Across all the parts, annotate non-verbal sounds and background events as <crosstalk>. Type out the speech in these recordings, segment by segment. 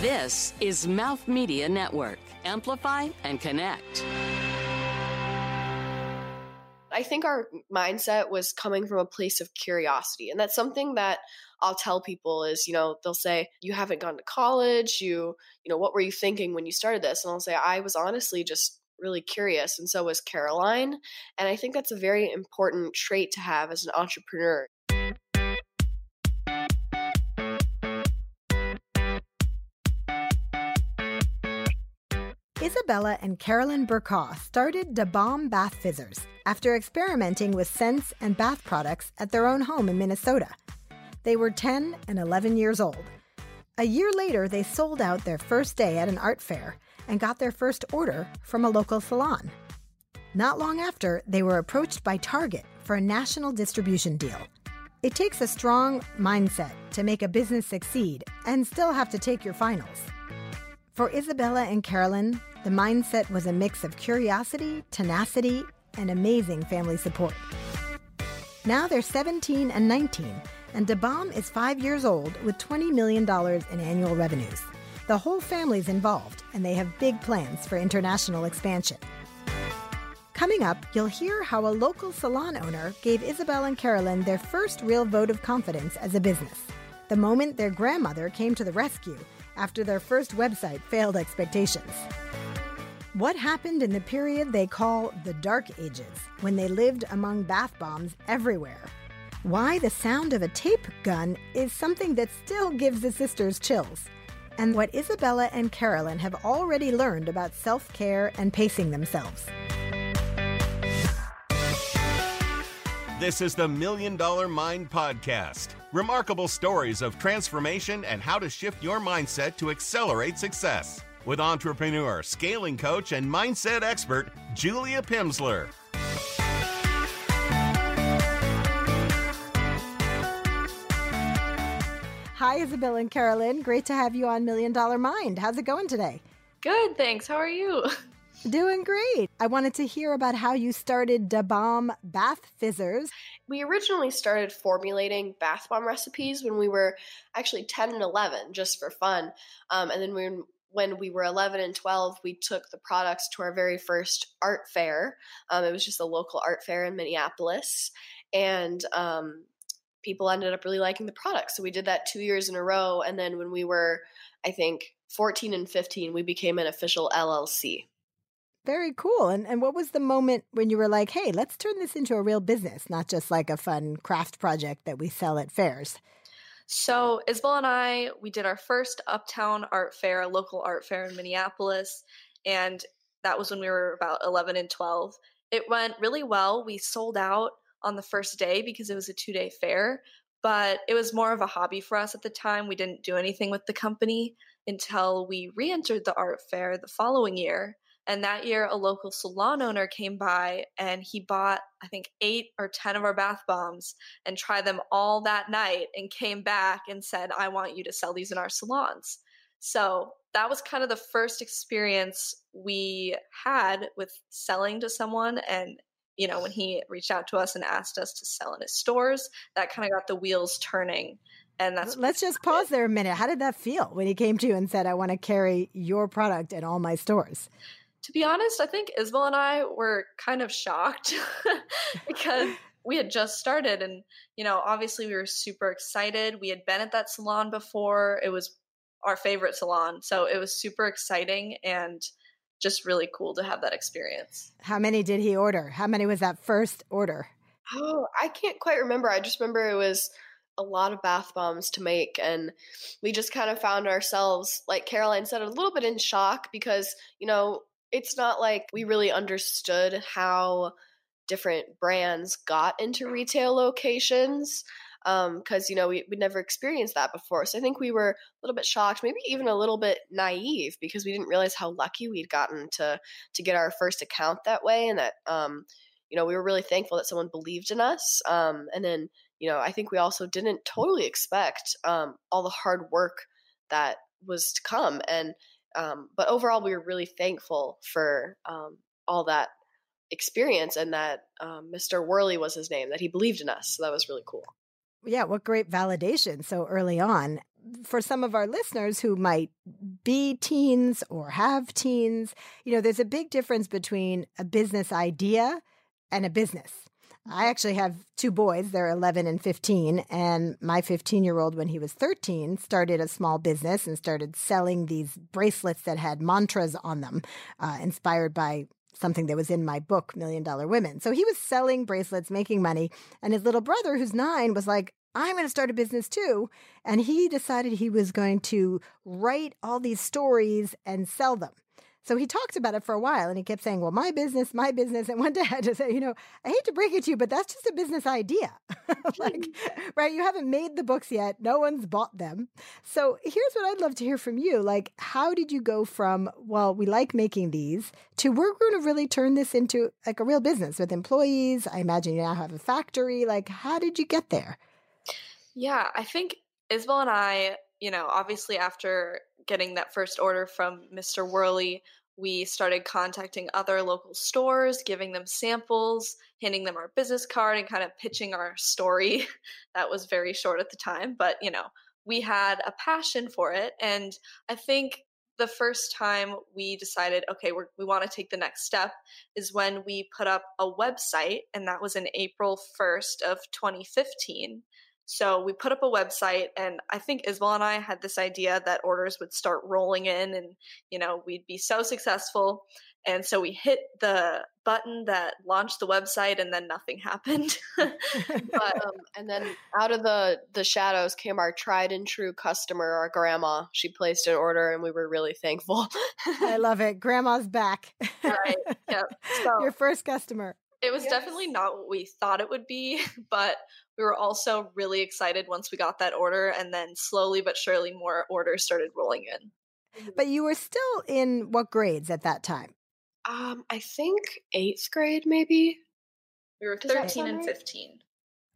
This is Mouth Media Network. Amplify and connect. I think our mindset was coming from a place of curiosity. And that's something that I'll tell people is, you know, they'll say, You haven't gone to college. You, you know, what were you thinking when you started this? And I'll say, I was honestly just really curious. And so was Caroline. And I think that's a very important trait to have as an entrepreneur. Isabella and Carolyn Bercaw started Da Bomb Bath Fizzers after experimenting with scents and bath products at their own home in Minnesota. They were 10 and 11 years old. A year later, they sold out their first day at an art fair and got their first order from a local salon. Not long after, they were approached by Target for a national distribution deal. It takes a strong mindset to make a business succeed and still have to take your finals. For Isabella and Carolyn, the mindset was a mix of curiosity, tenacity, and amazing family support. Now they're 17 and 19, and Da Bomb is five years old with $20 million in annual revenues. The whole family's involved, and they have big plans for international expansion. Coming up, you'll hear how a local salon owner gave Isabel and Carolyn their first real vote of confidence as a business. The moment their grandmother came to the rescue after their first website failed expectations. What happened in the period they call the Dark Ages, when they lived among bath bombs everywhere? Why the sound of a tape gun is something that still gives the sisters chills. And what Isabella and Carolyn have already learned about self care and pacing themselves. This is the Million Dollar Mind Podcast. Remarkable stories of transformation and how to shift your mindset to accelerate success with entrepreneur, scaling coach, and mindset expert Julia Pimsleur. Hi, Isabel and Carolyn. Great to have you on Million Dollar Mind. How's it going today? Good, thanks. How are you? <laughs> Doing great. I wanted to hear about how you started Da Bomb Bath Fizzers. We originally started formulating bath bomb recipes when we were actually 10 and 11, just for fun. Um, and then we when we were 11 and 12, we took the products to our very first art fair. Um, it was just a local art fair in Minneapolis. And um, people ended up really liking the products. So we did that two years in a row. And then when we were, I think, 14 and 15, we became an official LLC. Very cool. And and what was the moment when you were like, "Hey, let's turn this into a real business, not just like a fun craft project that we sell at fairs?" So, Isabel and I, we did our first Uptown Art Fair, a local art fair in Minneapolis, and that was when we were about 11 and 12. It went really well. We sold out on the first day because it was a two day fair, but it was more of a hobby for us at the time. We didn't do anything with the company until we re entered the art fair the following year. And that year, a local salon owner came by and he bought, I think, eight or 10 of our bath bombs and tried them all that night and came back and said, I want you to sell these in our salons. So that was kind of the first experience we had with selling to someone. And, you know, when he reached out to us and asked us to sell in his stores, that kind of got the wheels turning. And that's let's just pause there a minute. How did that feel when he came to you and said, I want to carry your product in all my stores? To be honest, I think Isabel and I were kind of shocked <laughs> because <laughs> we had just started and you know obviously we were super excited. We had been at that salon before. It was our favorite salon so it was super exciting and just really cool to have that experience. How many did he order? How many was that first order? Oh i can't quite remember. I just remember it was a lot of bath bombs to make and we just kind of found ourselves like caroline said a little bit in shock because you know it's not like we really understood how different brands got into retail locations because um, you know we, would never experienced that before. So i think we were a little bit shocked maybe even a little bit naive because we didn't realize how lucky we'd gotten to to get our first account that way and that um, you know we were really thankful that someone believed in us um, and then you know i think we also didn't totally expect um, all the hard work that was to come. And um, but overall, we were really thankful for um, all that experience and that um, Mr. Worley was his name, that he believed in us. So that was really cool. Yeah, what great validation so early on. for some of our listeners who might be teens or have teens, you know, there's a big difference between a business idea and a business. I actually have two boys. They're 11 and 15. And my 15 year old, when he was 13, started a small business and started selling these bracelets that had mantras on them, uh, inspired by something that was in my book, Million Dollar Women. So he was selling bracelets, making money. And his little brother, who's nine, was like, I'm going to start a business too. And he decided he was going to write all these stories and sell them. So he talked about it for a while and he kept saying, Well, my business, my business. And one day I had to say, You know, I hate to break it to you, but that's just a business idea. <laughs> like, <laughs> right? You haven't made the books yet, no one's bought them. So here's what I'd love to hear from you. Like, how did you go from, Well, we like making these to we're going to really turn this into like a real business with employees? I imagine you now have a factory. Like, how did you get there? Yeah, I think Isabel and I, you know, obviously after getting that first order from Mr. Worley, we started contacting other local stores, giving them samples, handing them our business card, and kind of pitching our story. <laughs> that was very short at the time, but you know, we had a passion for it. And I think the first time we decided, okay, we want to take the next step is when we put up a website, and that was in April 1st of 2015. So we put up a website, and I think Isabel and I had this idea that orders would start rolling in, and you know we'd be so successful. And so we hit the button that launched the website, and then nothing <laughs> happened. but um, <laughs> and then out of the the shadows came our tried and true customer, our grandma. She placed an order, and we were really thankful. I love it. Grandma's back. right. Yep. <laughs> So, Your first customer. It was Yes. definitely not what we thought it would be, <laughs> but we were also really excited once we got that order, and then slowly but surely more orders started rolling in. But you were still in what grades at that time? Um, I think eighth grade, maybe. We were Does 13 and right? 15.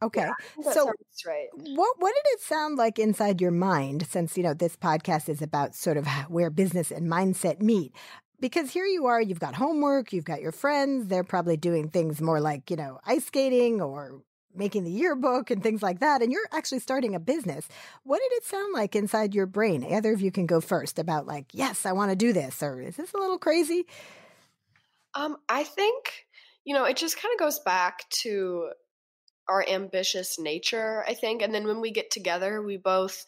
Okay. I think that So- right. What what did it sound like inside your mind since you know this podcast is about sort of where business and mindset meet? Because here you are, you've got homework, you've got your friends, they're probably doing things more like, you know, ice skating or making the yearbook and things like that and you're actually starting a business. What did it sound like inside your brain? Either of you can go first about like, yes, I want to do this or is this a little crazy? Um, I think, you know, it just kind of goes back to our ambitious nature, I think. And then when we get together, we both,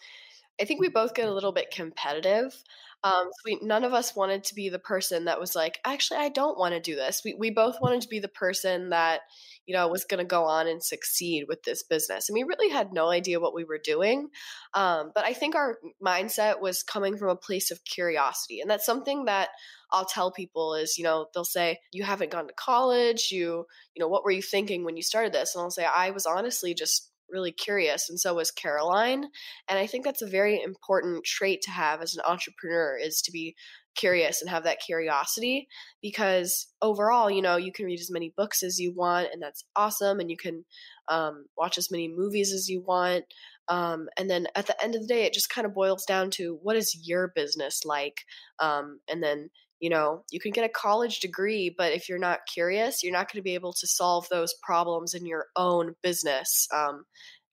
I think we both get a little bit competitive. Um, so we, none of us wanted to be the person that was like, actually, I don't want to do this. We, we both wanted to be the person that, you know, was going to go on and succeed with this business. And we really had no idea what we were doing. Um, but I think our mindset was coming from a place of curiosity. And that's something that I'll tell people is, you know, they'll say, you haven't gone to college. You, you know, what were you thinking when you started this? And I'll say, I was honestly just really curious. And so was Caroline. And I think that's a very important trait to have as an entrepreneur is to be curious and have that curiosity because overall, you know, you can read as many books as you want and that's awesome. And you can um, watch as many movies as you want. Um, and then at the end of the day, it just kind of boils down to what is your business like? Um, and then you know you can get a college degree but if you're not curious you're not going to be able to solve those problems in your own business um,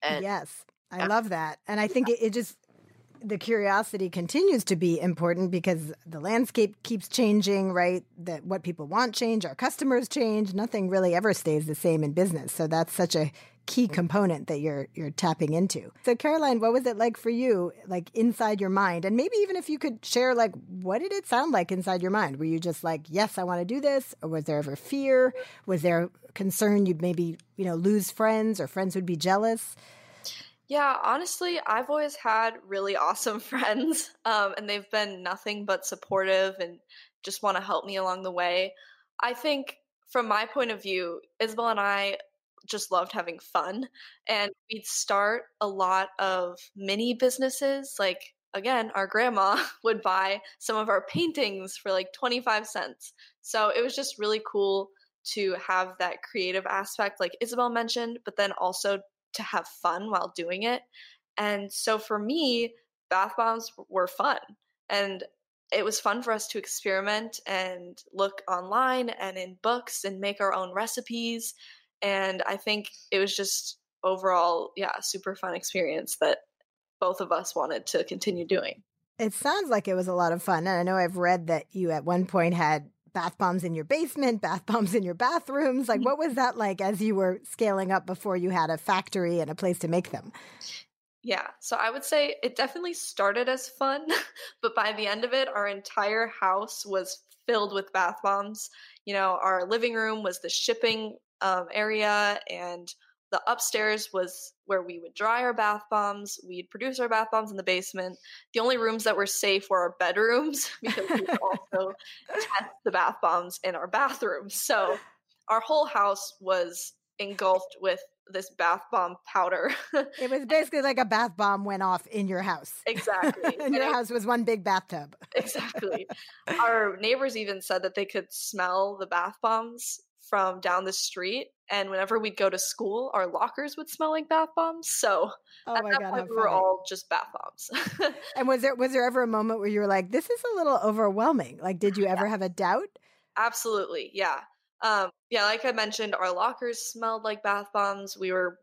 and yes, I Yeah. love that. And I think it, it just, the curiosity continues to be important because the landscape keeps changing, right? That what people want change, our customers change. Nothing really ever stays the same in business. So that's such a key component that you're you're tapping into. So Caroline, what was it like for you like inside your mind? And maybe even if you could share like what did it sound like inside your mind? Were you just like, "Yes, I want to do this?" Or was there ever fear? Was there concern you'd maybe, you know, lose friends or friends would be jealous? Yeah, honestly, I've always had really awesome <laughs> friends, um, and they've been nothing but supportive and just want to help me along the way. I think, from my point of view, Isabel and I just loved having fun, and we'd start a lot of mini businesses. Like, again, our grandma <laughs> would buy some of our paintings for like 25 cents. So it was just really cool to have that creative aspect, like Isabel mentioned, but then also to have fun while doing it. And so for me, bath bombs were fun. And it was fun for us to experiment and look online and in books and make our own recipes. And I think it was just overall, yeah, super fun experience that both of us wanted to continue doing. It sounds like it was a lot of fun. And I know I've read that you at one point had bath bombs in your basement, bath <laughs> bombs in your bathrooms. Like, mm-hmm. what was that like as you were scaling up before you had a factory and a place to make them? Yeah, so I would say it definitely started as fun, <laughs> but by the end of it, our entire house was filled with bath bombs. You know, our living room was the shipping um, area, and the upstairs was where we would dry our bath bombs. We'd produce our bath bombs in the basement. The only rooms that were safe were our bedrooms <laughs> because we also test the bath bombs in our bathrooms. So our whole house was engulfed with this bath bomb powder. <laughs> it was basically like a bath bomb went off in your house. Exactly. <laughs> and your house was one big bathtub. exactly. Our neighbors even said that they could smell the bath bombs from down the street. And whenever we'd go to school, our lockers would smell like bath bombs. So oh at that God, point, we were all just bath bombs. <laughs> and was there was there ever a moment where you were like, "This is a little overwhelming"? Like, did you ever yeah. have a doubt? Absolutely, yeah. Um, yeah, like I mentioned, our lockers smelled like bath bombs. We were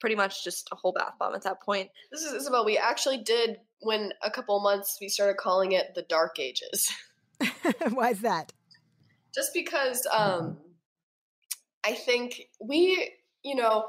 pretty much just a whole bath bomb at that point. This is Isabel. We actually did when a couple months we started calling it the Dark Ages. <laughs> Why is that? Just because um, I think we, you know,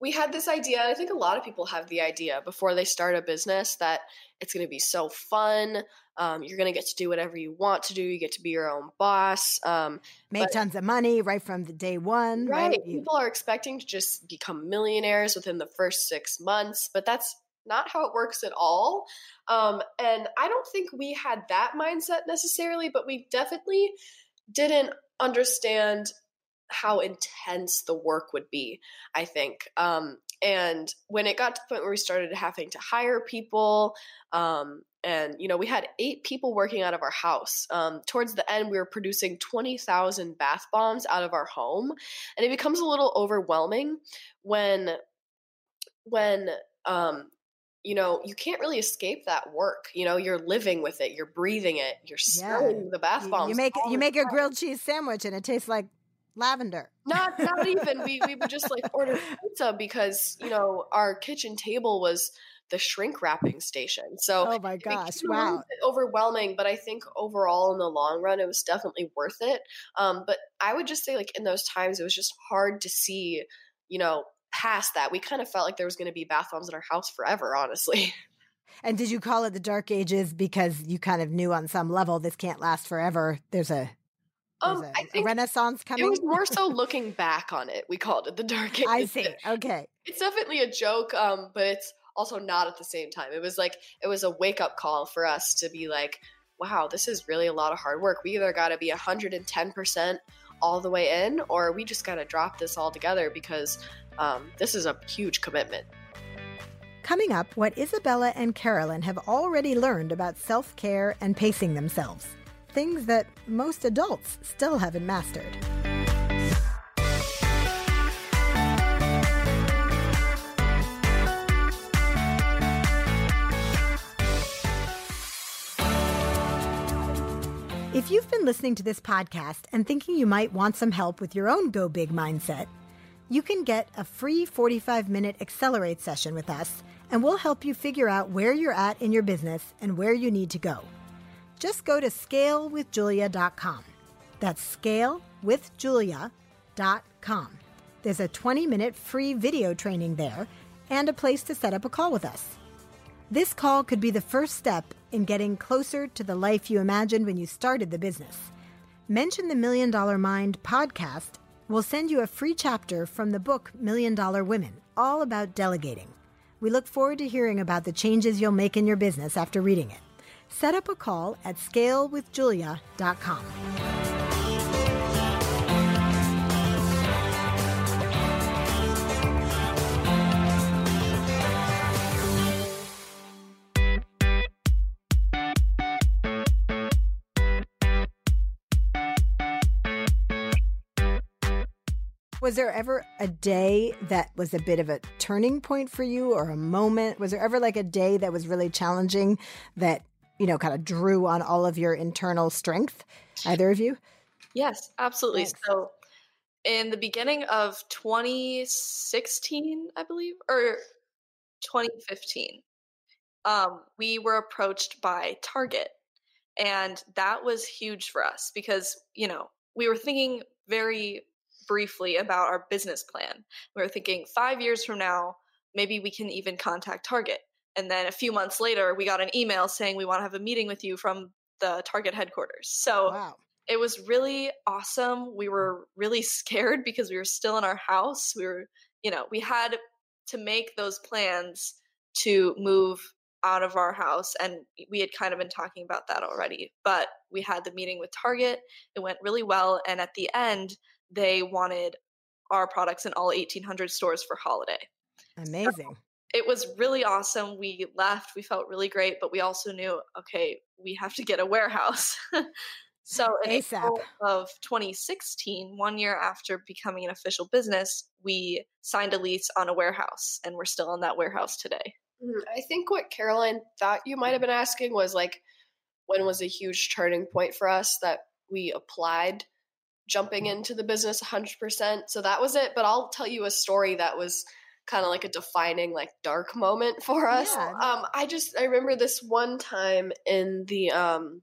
we had this idea, and I think a lot of people have the idea before they start a business that it's going to be so fun. Um, you're going to get to do whatever you want to do. You get to be your own boss. Um, Make but- tons of money right from the day one. right. Right. People are expecting to just become millionaires within the first six months, but that's not how it works at all. Um, and I don't think we had that mindset necessarily, but we definitely didn't understand how intense the work would be, I think. Um, and when it got to the point where we started having to hire people, um, and you know, we had eight people working out of our house. Um, towards the end, we were producing twenty thousand bath bombs out of our home, and it becomes a little overwhelming when, when um, you know, you can't really escape that work. You know, you're living with it, you're breathing it, you're Yeah. smelling the bath bombs. you make you make a grilled cheese sandwich and it tastes like lavender. <laughs> not not even we we would just like order pizza because you know our kitchen table was the shrink wrapping station so Oh my gosh! Wow. overwhelming but i think overall in the long run it was definitely worth it um, but i would just say like in those times it was just hard to see you know past that we kind of felt like there was going to be bath bombs in our house forever honestly <laughs> And did you call it the Dark Ages because you kind of knew on some level this can't last forever? There's a, um a, i a think renaissance coming? it was more so looking back on it we called it the dark ages <laughs> I see. Okay. it's definitely a joke um but it's also not at the same time it was like it was a wake up call for us to be like wow this is really a lot of hard work we either got to be 110% all the way in or we just got to drop this all together because um, this is a huge commitment Coming up, what Isabella and Carolyn have already learned about self care and pacing themselves. Things that most adults still haven't mastered. If you've been listening to this podcast and thinking you might want some help with your own Go Big mindset, you can get a free 45 minute Accelerate session with us, and we'll help you figure out where you're at in your business and where you need to go. Just go to scalewithjulia.com. That's scalewithjulia.com. There's a 20 minute free video training there and a place to set up a call with us. This call could be the first step in getting closer to the life you imagined when you started the business. Mention the Million Dollar Mind podcast. We'll send you a free chapter from the book Million Dollar Women, all about delegating. We look forward to hearing about the changes you'll make in your business after reading it. Set up a call at scalewithjulia.com. Was there ever a day that was a bit of a turning point for you or a moment? Was there ever like a day that was really challenging that, you know, kind of drew on all of your internal strength? Either of you? Yes, absolutely. Thanks. So, in the beginning of 2016, I believe, or 2015, um, we were approached by Target. And that was huge for us because, you know, we were thinking very briefly about our business plan. We were thinking five years from now, maybe we can even contact Target. And then a few months later, we got an email saying we want to have a meeting with you from the Target headquarters. So wow. it was really awesome. We were really scared <laughs> because we were still in our house. We were, you know, we had to make those plans to move out of our house and we had kind of been talking about that already but we had the meeting with target it went really well and at the end they wanted our products in all 1800 stores for holiday amazing it was really awesome we left we felt really great but we also knew okay we have to get a warehouse <laughs> so in ASAP. April of 2016 one year after becoming an official business we signed a lease on a warehouse and we're still in that warehouse today Mm, I think what Caroline thought you might have been asking was like, when was a huge turning point for us that we applied jumping into the business 100%. So that was it. But I'll tell you a story that was kind of like a defining, like dark moment for us. Yeah. Um, I just, I remember this one time in the, um,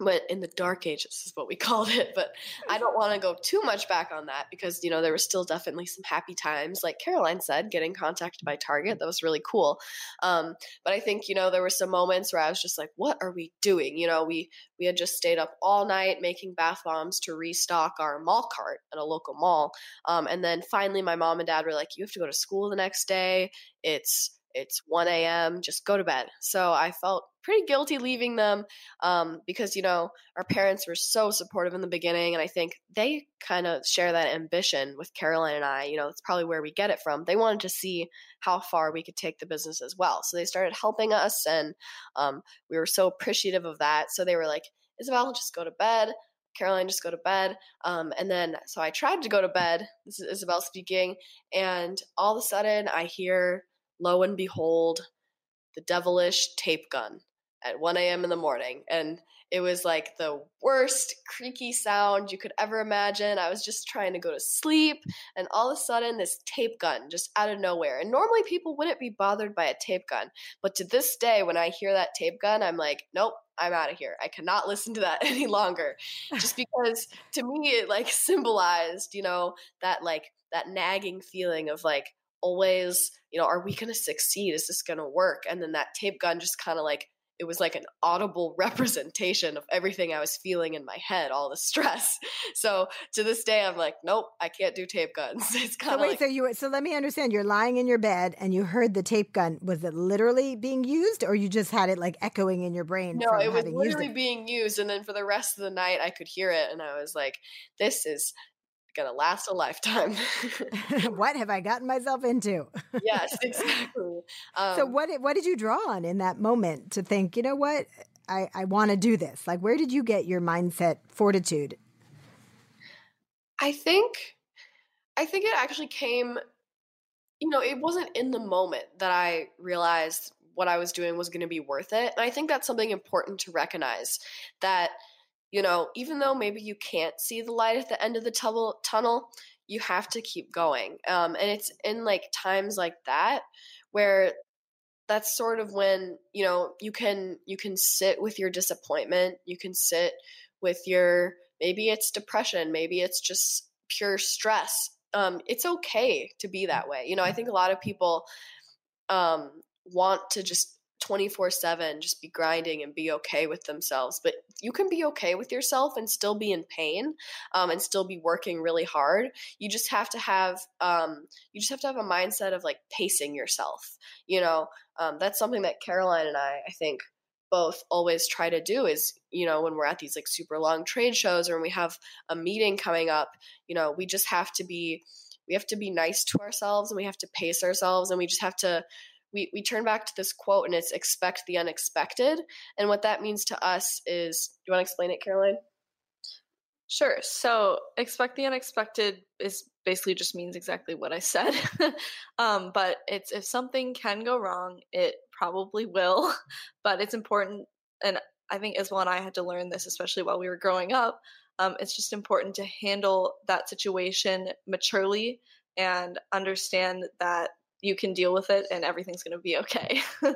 went in the dark ages is what we <laughs> called it but i don't want to go too much back on that because you know there was still definitely some happy times. Like caroline said getting contacted by target that was really cool. Um, but i think you know there were some moments where i was just like what are we doing? You know we we had just stayed up all night making bath bombs to restock our mall cart at a local mall. Um, and then finally my mom and dad were like you have to go to school the next day. It's it's 1 a.m just go to bed so i felt pretty guilty leaving them um, because you know our parents were so supportive in the beginning and i think they kind of share that ambition with caroline and i you know it's probably where we get it from they wanted to see how far we could take the business as well so they started helping us and um, we were so appreciative of that so they were like isabel just go to bed Caroline, just go to bed. Um, and then, so I tried to go to bed. This is Isabel speaking. And all of a sudden, I hear, lo and behold, the devilish tape gun at 1 a.m. in the morning. And it was like the worst creaky sound you could ever imagine. I was just trying to go to sleep, and all of a sudden, this tape gun just out of nowhere. And normally, people wouldn't be bothered by a tape gun. But to this day, when I hear that tape gun, I'm like, nope, I'm out of here. I cannot listen to that <laughs> any longer. Just <laughs> because to me, it like <laughs> symbolized, you know, that like that nagging feeling of like, always, you know, are we going to succeed? Is this going to work? And then that tape gun just kind of like it was like an audible <laughs> representation of everything I was feeling in my head, all the stress. <laughs> So to this day, I'm like, nope, I can't do tape guns. <laughs> It's kind of so wait. Like, so you so let me understand. You're lying in your bed and you heard the tape gun. Was it literally being used, or you just had it like echoing in your brain? No, it was literally being used, and then for the rest of the night, I could hear it, and I was like, this is gonna last a lifetime. <laughs> <laughs> what have I gotten myself into? <laughs> yes, exactly. Um, so what what did you draw on in that moment to think, you know what, I, I want to do this? Like, where did you get your mindset fortitude? I think, I think it actually came. You know, it wasn't in the moment that I realized what I was doing was going to be worth it, and I think that's something important to recognize that you know, even though maybe you can't see the light at the end of the tunnel, tunnel you have to keep going. Um, and it's in like times like that where that's sort of when you know you can you can sit with your disappointment you can sit with your maybe it's depression maybe it's just pure stress um, it's okay to be that way you know i think a lot of people um, want to just 24 7 just be grinding and be okay with themselves but you can be okay with yourself and still be in pain um, and still be working really hard. You just have to have um, you just have to have a mindset of like pacing yourself you know? Um, that's something that caroline and i i think both always try to do is you know when we're at these like super long trade shows or when we have a meeting coming up you know we just have to be we have to be nice to ourselves and we have to pace ourselves and we just have to we, we turn back to this quote and it's expect the unexpected. And what that means to us is do you want to explain it, Caroline? Sure. So expect the unexpected is basically just means exactly what I said. <laughs> um, but it's if something can go wrong, it probably will. <laughs> But it's important, and I think Isabel and I had to learn this, especially while we were growing up. Um, it's just important to handle that situation maturely and understand that you can deal with it and everything's going to be okay. <laughs>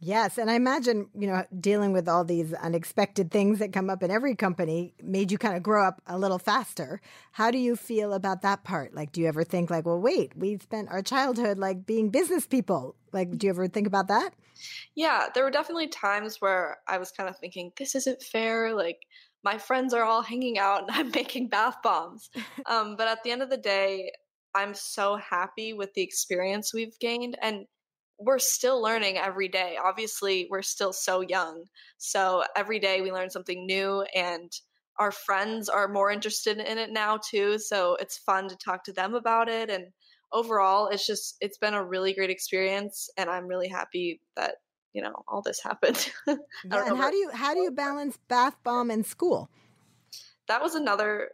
Yes, and I imagine, you know, dealing with all these unexpected things that come up in every company made you kind of grow up a little faster. How do you feel about that part? Like do you ever think like, well, wait, we spent our childhood like being business people. Like do you ever think about that? Yeah, there were definitely times where I was kind of thinking this isn't fair, like my friends are all hanging out and I'm <laughs> making bath bombs. <laughs> um, but at the end of the day, I'm so happy with the experience we've gained and we're still learning every day. Obviously, we're still so young. So every day we learn something new and our friends are more interested in it now too. So it's fun to talk to them about it and overall it's just it's been a really great experience and I'm really happy that, you know, all this <laughs> happened. yeah, and how do you how do you balance bath bomb and school? That was another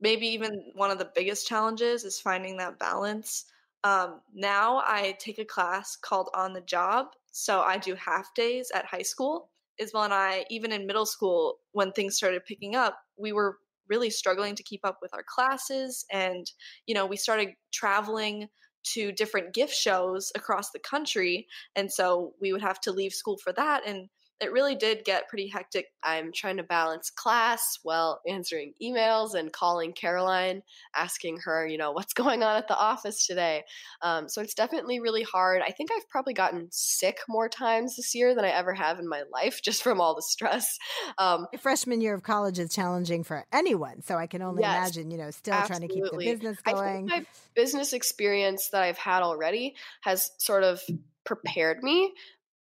maybe even one of the biggest challenges is finding that balance um, now I take a class called On the Job. So I do half days at high school. Isabel and I, even in middle school, when things started picking up, we were really struggling to keep up with our classes. And, you know, we started traveling to different gift shows across the country. And so we would have to leave school for that. And it really did get pretty hectic. I'm trying to balance class while answering emails and calling Caroline, asking her, you know, what's <laughs> going on at the office today. Um, so it's definitely really hard. I think I've probably gotten sick more times this year than I ever have in my life <laughs> just from all the stress. Um, freshman year of college is challenging for anyone. So I can only yes, imagine, you know, still absolutely. trying to keep the business going. my business experience that I've had already has sort of prepared me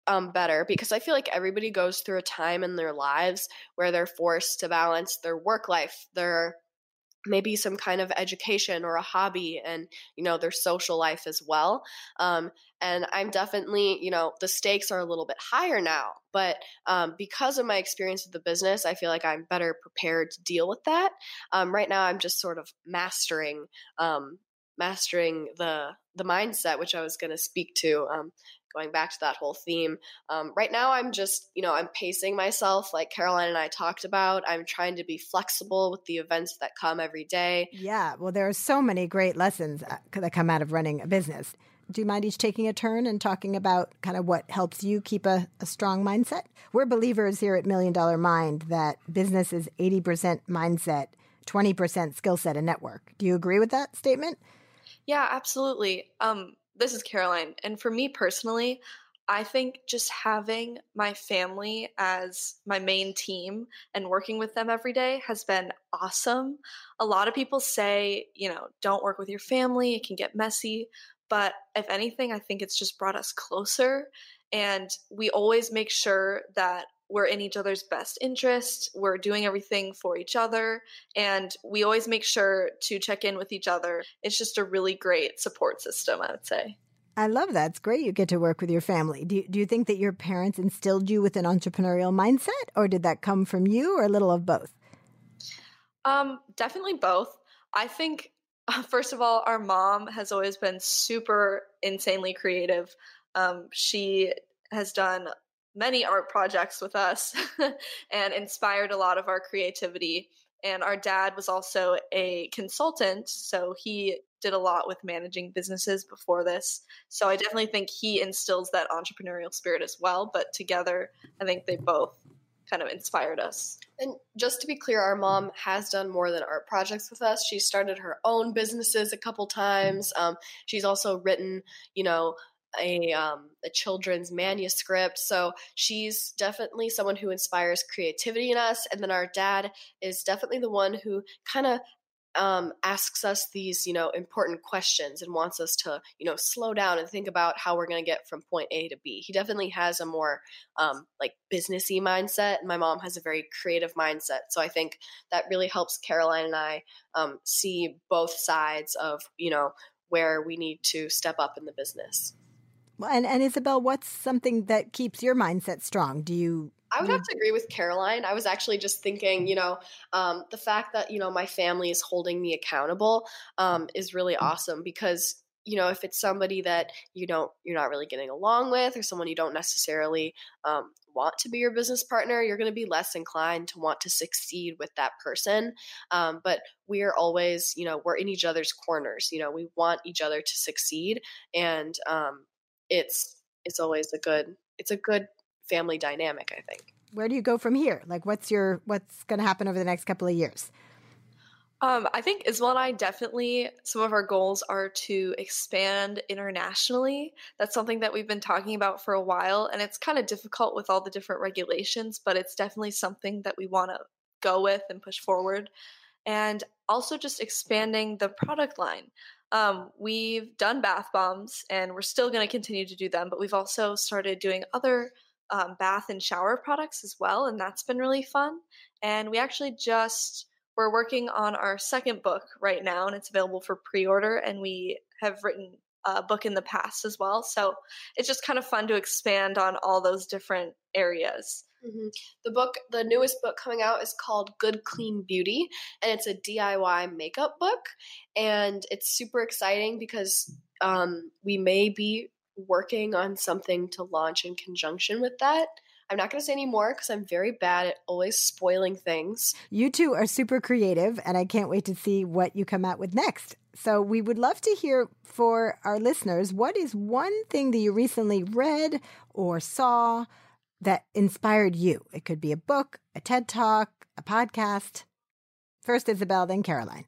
um, better because I feel like everybody goes through a time in their lives where they're forced to balance their work life, their maybe some kind of education or a hobby and you know their social life as well um, and i'm definitely you know the stakes are a little bit higher now but um, because of my experience with the business i feel like i'm better prepared to deal with that um, right now i'm just sort of mastering um, mastering the the mindset which i was going to speak to um, going back to that whole theme. Um, right now, I'm just, you know, I'm pacing myself like Caroline and I talked about. I'm trying to be flexible with the events that come every day. Yeah. Well, there are so many great lessons uh, that come out of running a business. Do you mind each taking a turn and talking about kind of what helps you keep a, a strong mindset? We're believers here at Million Dollar Mind that business is 80% mindset, 20% skill set and network. Do you agree with that statement? Yeah, absolutely. Um, this is Caroline. And for me personally, I think just having my family as my main team and working with them every day has been awesome. A lot of people say, you know, don't work with your family, it can get messy. But if anything, I think it's just brought us closer. And we always make sure that we're in each other's best interest, we're doing everything for each other, and we always make sure to check in with each other. It's just a really great support system, I would say. I love that. It's great you get to work with your family. Do you, do you think that your parents instilled you with an entrepreneurial mindset, or did that come from you, or a little of both? Um, definitely both. I think, <laughs> first of all, our mom has always been super insanely creative. Um, she has done many art projects with us <laughs> and inspired a lot of our creativity. And our dad was also a consultant, so he did a lot with managing businesses before this. So I definitely think he instills that entrepreneurial spirit as well. But together, I think they both kind of inspired us. And just to be clear, our mom has done more than art projects with us. She started her own businesses a couple times. Um, she's also written, you know, a um, a children's manuscript. So she's definitely someone who inspires creativity in us. And then our dad is definitely the one who kind of um, asks us these, you know, important questions and wants us to, you know, slow down and think about how we're going to get from point A to B. He definitely has a more um, like businessy mindset, and my mom has a very creative mindset. So I think that really helps Caroline and I um, see both sides of, you know, where we need to step up in the business. And and Isabel, what's something that keeps your mindset strong? Do you I would have to agree with Caroline. I was actually just thinking, you know, um, the fact that you know my family is holding me accountable um, is really mm. awesome because you know if it's somebody that you don't you're not really getting along with or someone you don't necessarily um, want to be your business partner you're going to be less inclined to want to succeed with that person um, but we are always you know we're in each other's corners you know we want each other to succeed and um, it's it's always a good it's a good family dynamic, I think. Where do you go from here? Like, what's your what's going to happen over the next couple of years? Um, I think Isabel and I definitely, some of our goals are to expand internationally. That's something that we've been talking about for a while, and it's kind of difficult with all the different regulations, but it's definitely something that we want to go with and push forward. And also just expanding the product line. Um, we've done bath bombs and we're still going to continue to do them, but we've also started doing other um, bath and shower products as well, and that's been really fun. And we actually just we're working on our second book right now, and it's available for pre-order. And we have written a book in the past as well, so it's just kind of fun to expand on all those different areas. Mm-hmm. The book, the newest book coming out is called Good Clean Beauty, and it's a DIY makeup book. And it's super exciting because um, we may be working on something to launch in conjunction with that. I'm not going to say any more because I'm very bad at always spoiling things. You two are super creative, and I can't wait to see what you come out with next. So, we would love to hear for our listeners what is one thing that you recently read or saw that inspired you? It could be a book, a TED Talk, a podcast. First, Isabel, then Caroline.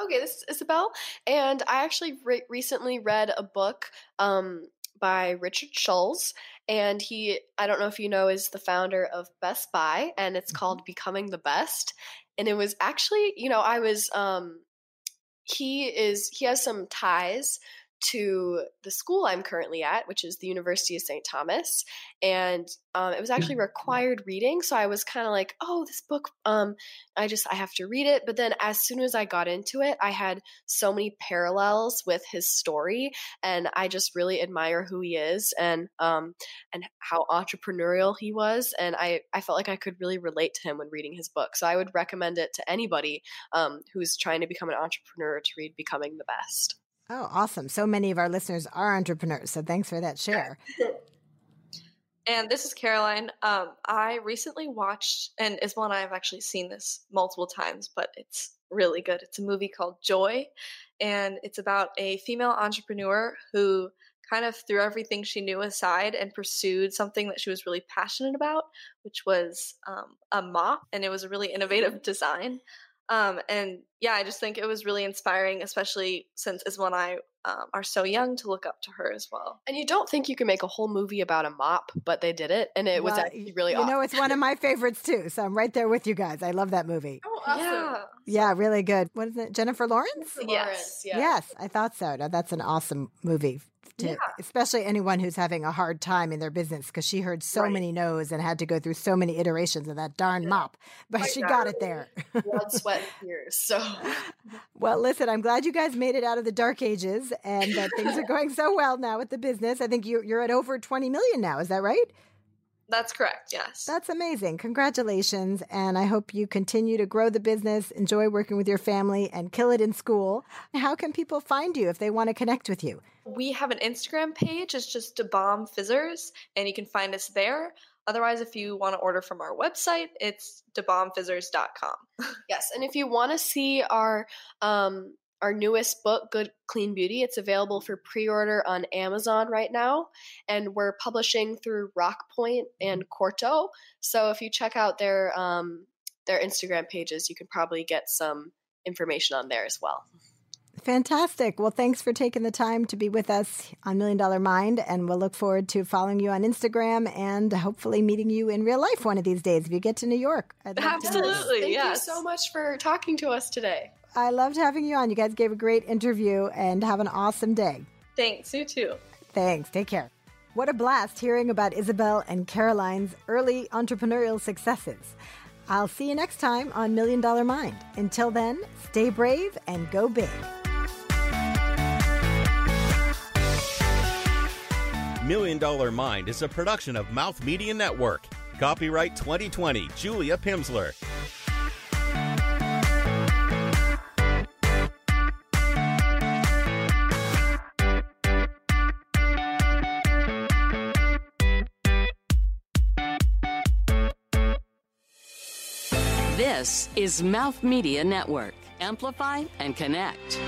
Okay, this is Isabel, and I actually re- recently read a book um, by Richard Schulze, and he, I don't know if you know, is the founder of Best Buy, and it's mm-hmm. called Becoming the Best. And it was actually, you know, I was, um, he is, he has some ties to the school I'm currently at, which is the University of St. Thomas. And um, it was actually required reading. So I was kind of like, oh, this book, um, I just, I have to read it. But then as soon as I got into it, I had so many parallels with his story. And I just really admire who he is and, um, and how entrepreneurial he was. And I, I felt like I could really relate to him when reading his book. So I would recommend it to anybody um, who's trying to become an entrepreneur to read Becoming the Best. Oh, awesome. So many of our listeners are entrepreneurs. So thanks for that share. <laughs> and this is Caroline. Um, I recently watched, and Isabel and I have actually seen this multiple times, but it's really good. It's a movie called Joy, and it's about a female entrepreneur who kind of threw everything she knew aside and pursued something that she was really passionate about, which was um, a mop, and it was a really innovative <laughs> design. Um, and yeah, I just think it was really inspiring, especially since Isabel and I um, are so young to look up to her as well. And you don't think you can make a whole movie about a mop, but they did it, and it well, was actually really. You awesome. know, it's one of my favorites too. So I'm right there with you guys. I love that movie. Oh, awesome! Yeah, yeah, really good. What is it? Jennifer Lawrence? Jennifer yes, yeah. yes, I thought so. Now, that's an awesome movie to yeah. especially anyone who's having a hard time in their business because she heard so right. many no's and had to go through so many iterations of that darn yeah. mop but she got it there blood sweat and <laughs> tears so well listen i'm glad you guys made it out of the dark ages and that things are going so well now with the business i think you, you're at over 20 million now is that right that's correct, yes. That's amazing. Congratulations. And I hope you continue to grow the business, enjoy working with your family, and kill it in school. How can people find you if they want to connect with you? We have an Instagram page. It's just Bomb Fizzers, and you can find us there. Otherwise, if you want to order from our website, it's dabombfizzers.com. <laughs> yes, and if you want to see our um, our newest book, Good Clean Beauty. It's available for pre order on Amazon right now, and we're publishing through Rockport and Quarto. So if you check out their um, their Instagram pages, you can probably get some information on there as well. Fantastic. Well, thanks for taking the time to be with us on Million Dollar Mind, and we'll look forward to following you on Instagram and hopefully meeting you in real life one of these days if you get to New York. Absolutely. Thank yes. you so much for talking to us today. I loved having you on. You guys gave a great interview and have an awesome day. Thanks. You too. Thanks. Take care. What a blast hearing about Isabel and Caroline's early entrepreneurial successes. I'll see you next time on Million Dollar Mind. Until then, stay brave and go big. Million Dollar Mind is a production of Mouth Media Network. Copyright 2020, Julia Pimsleur. This is Mouth Media Network. Amplify and connect.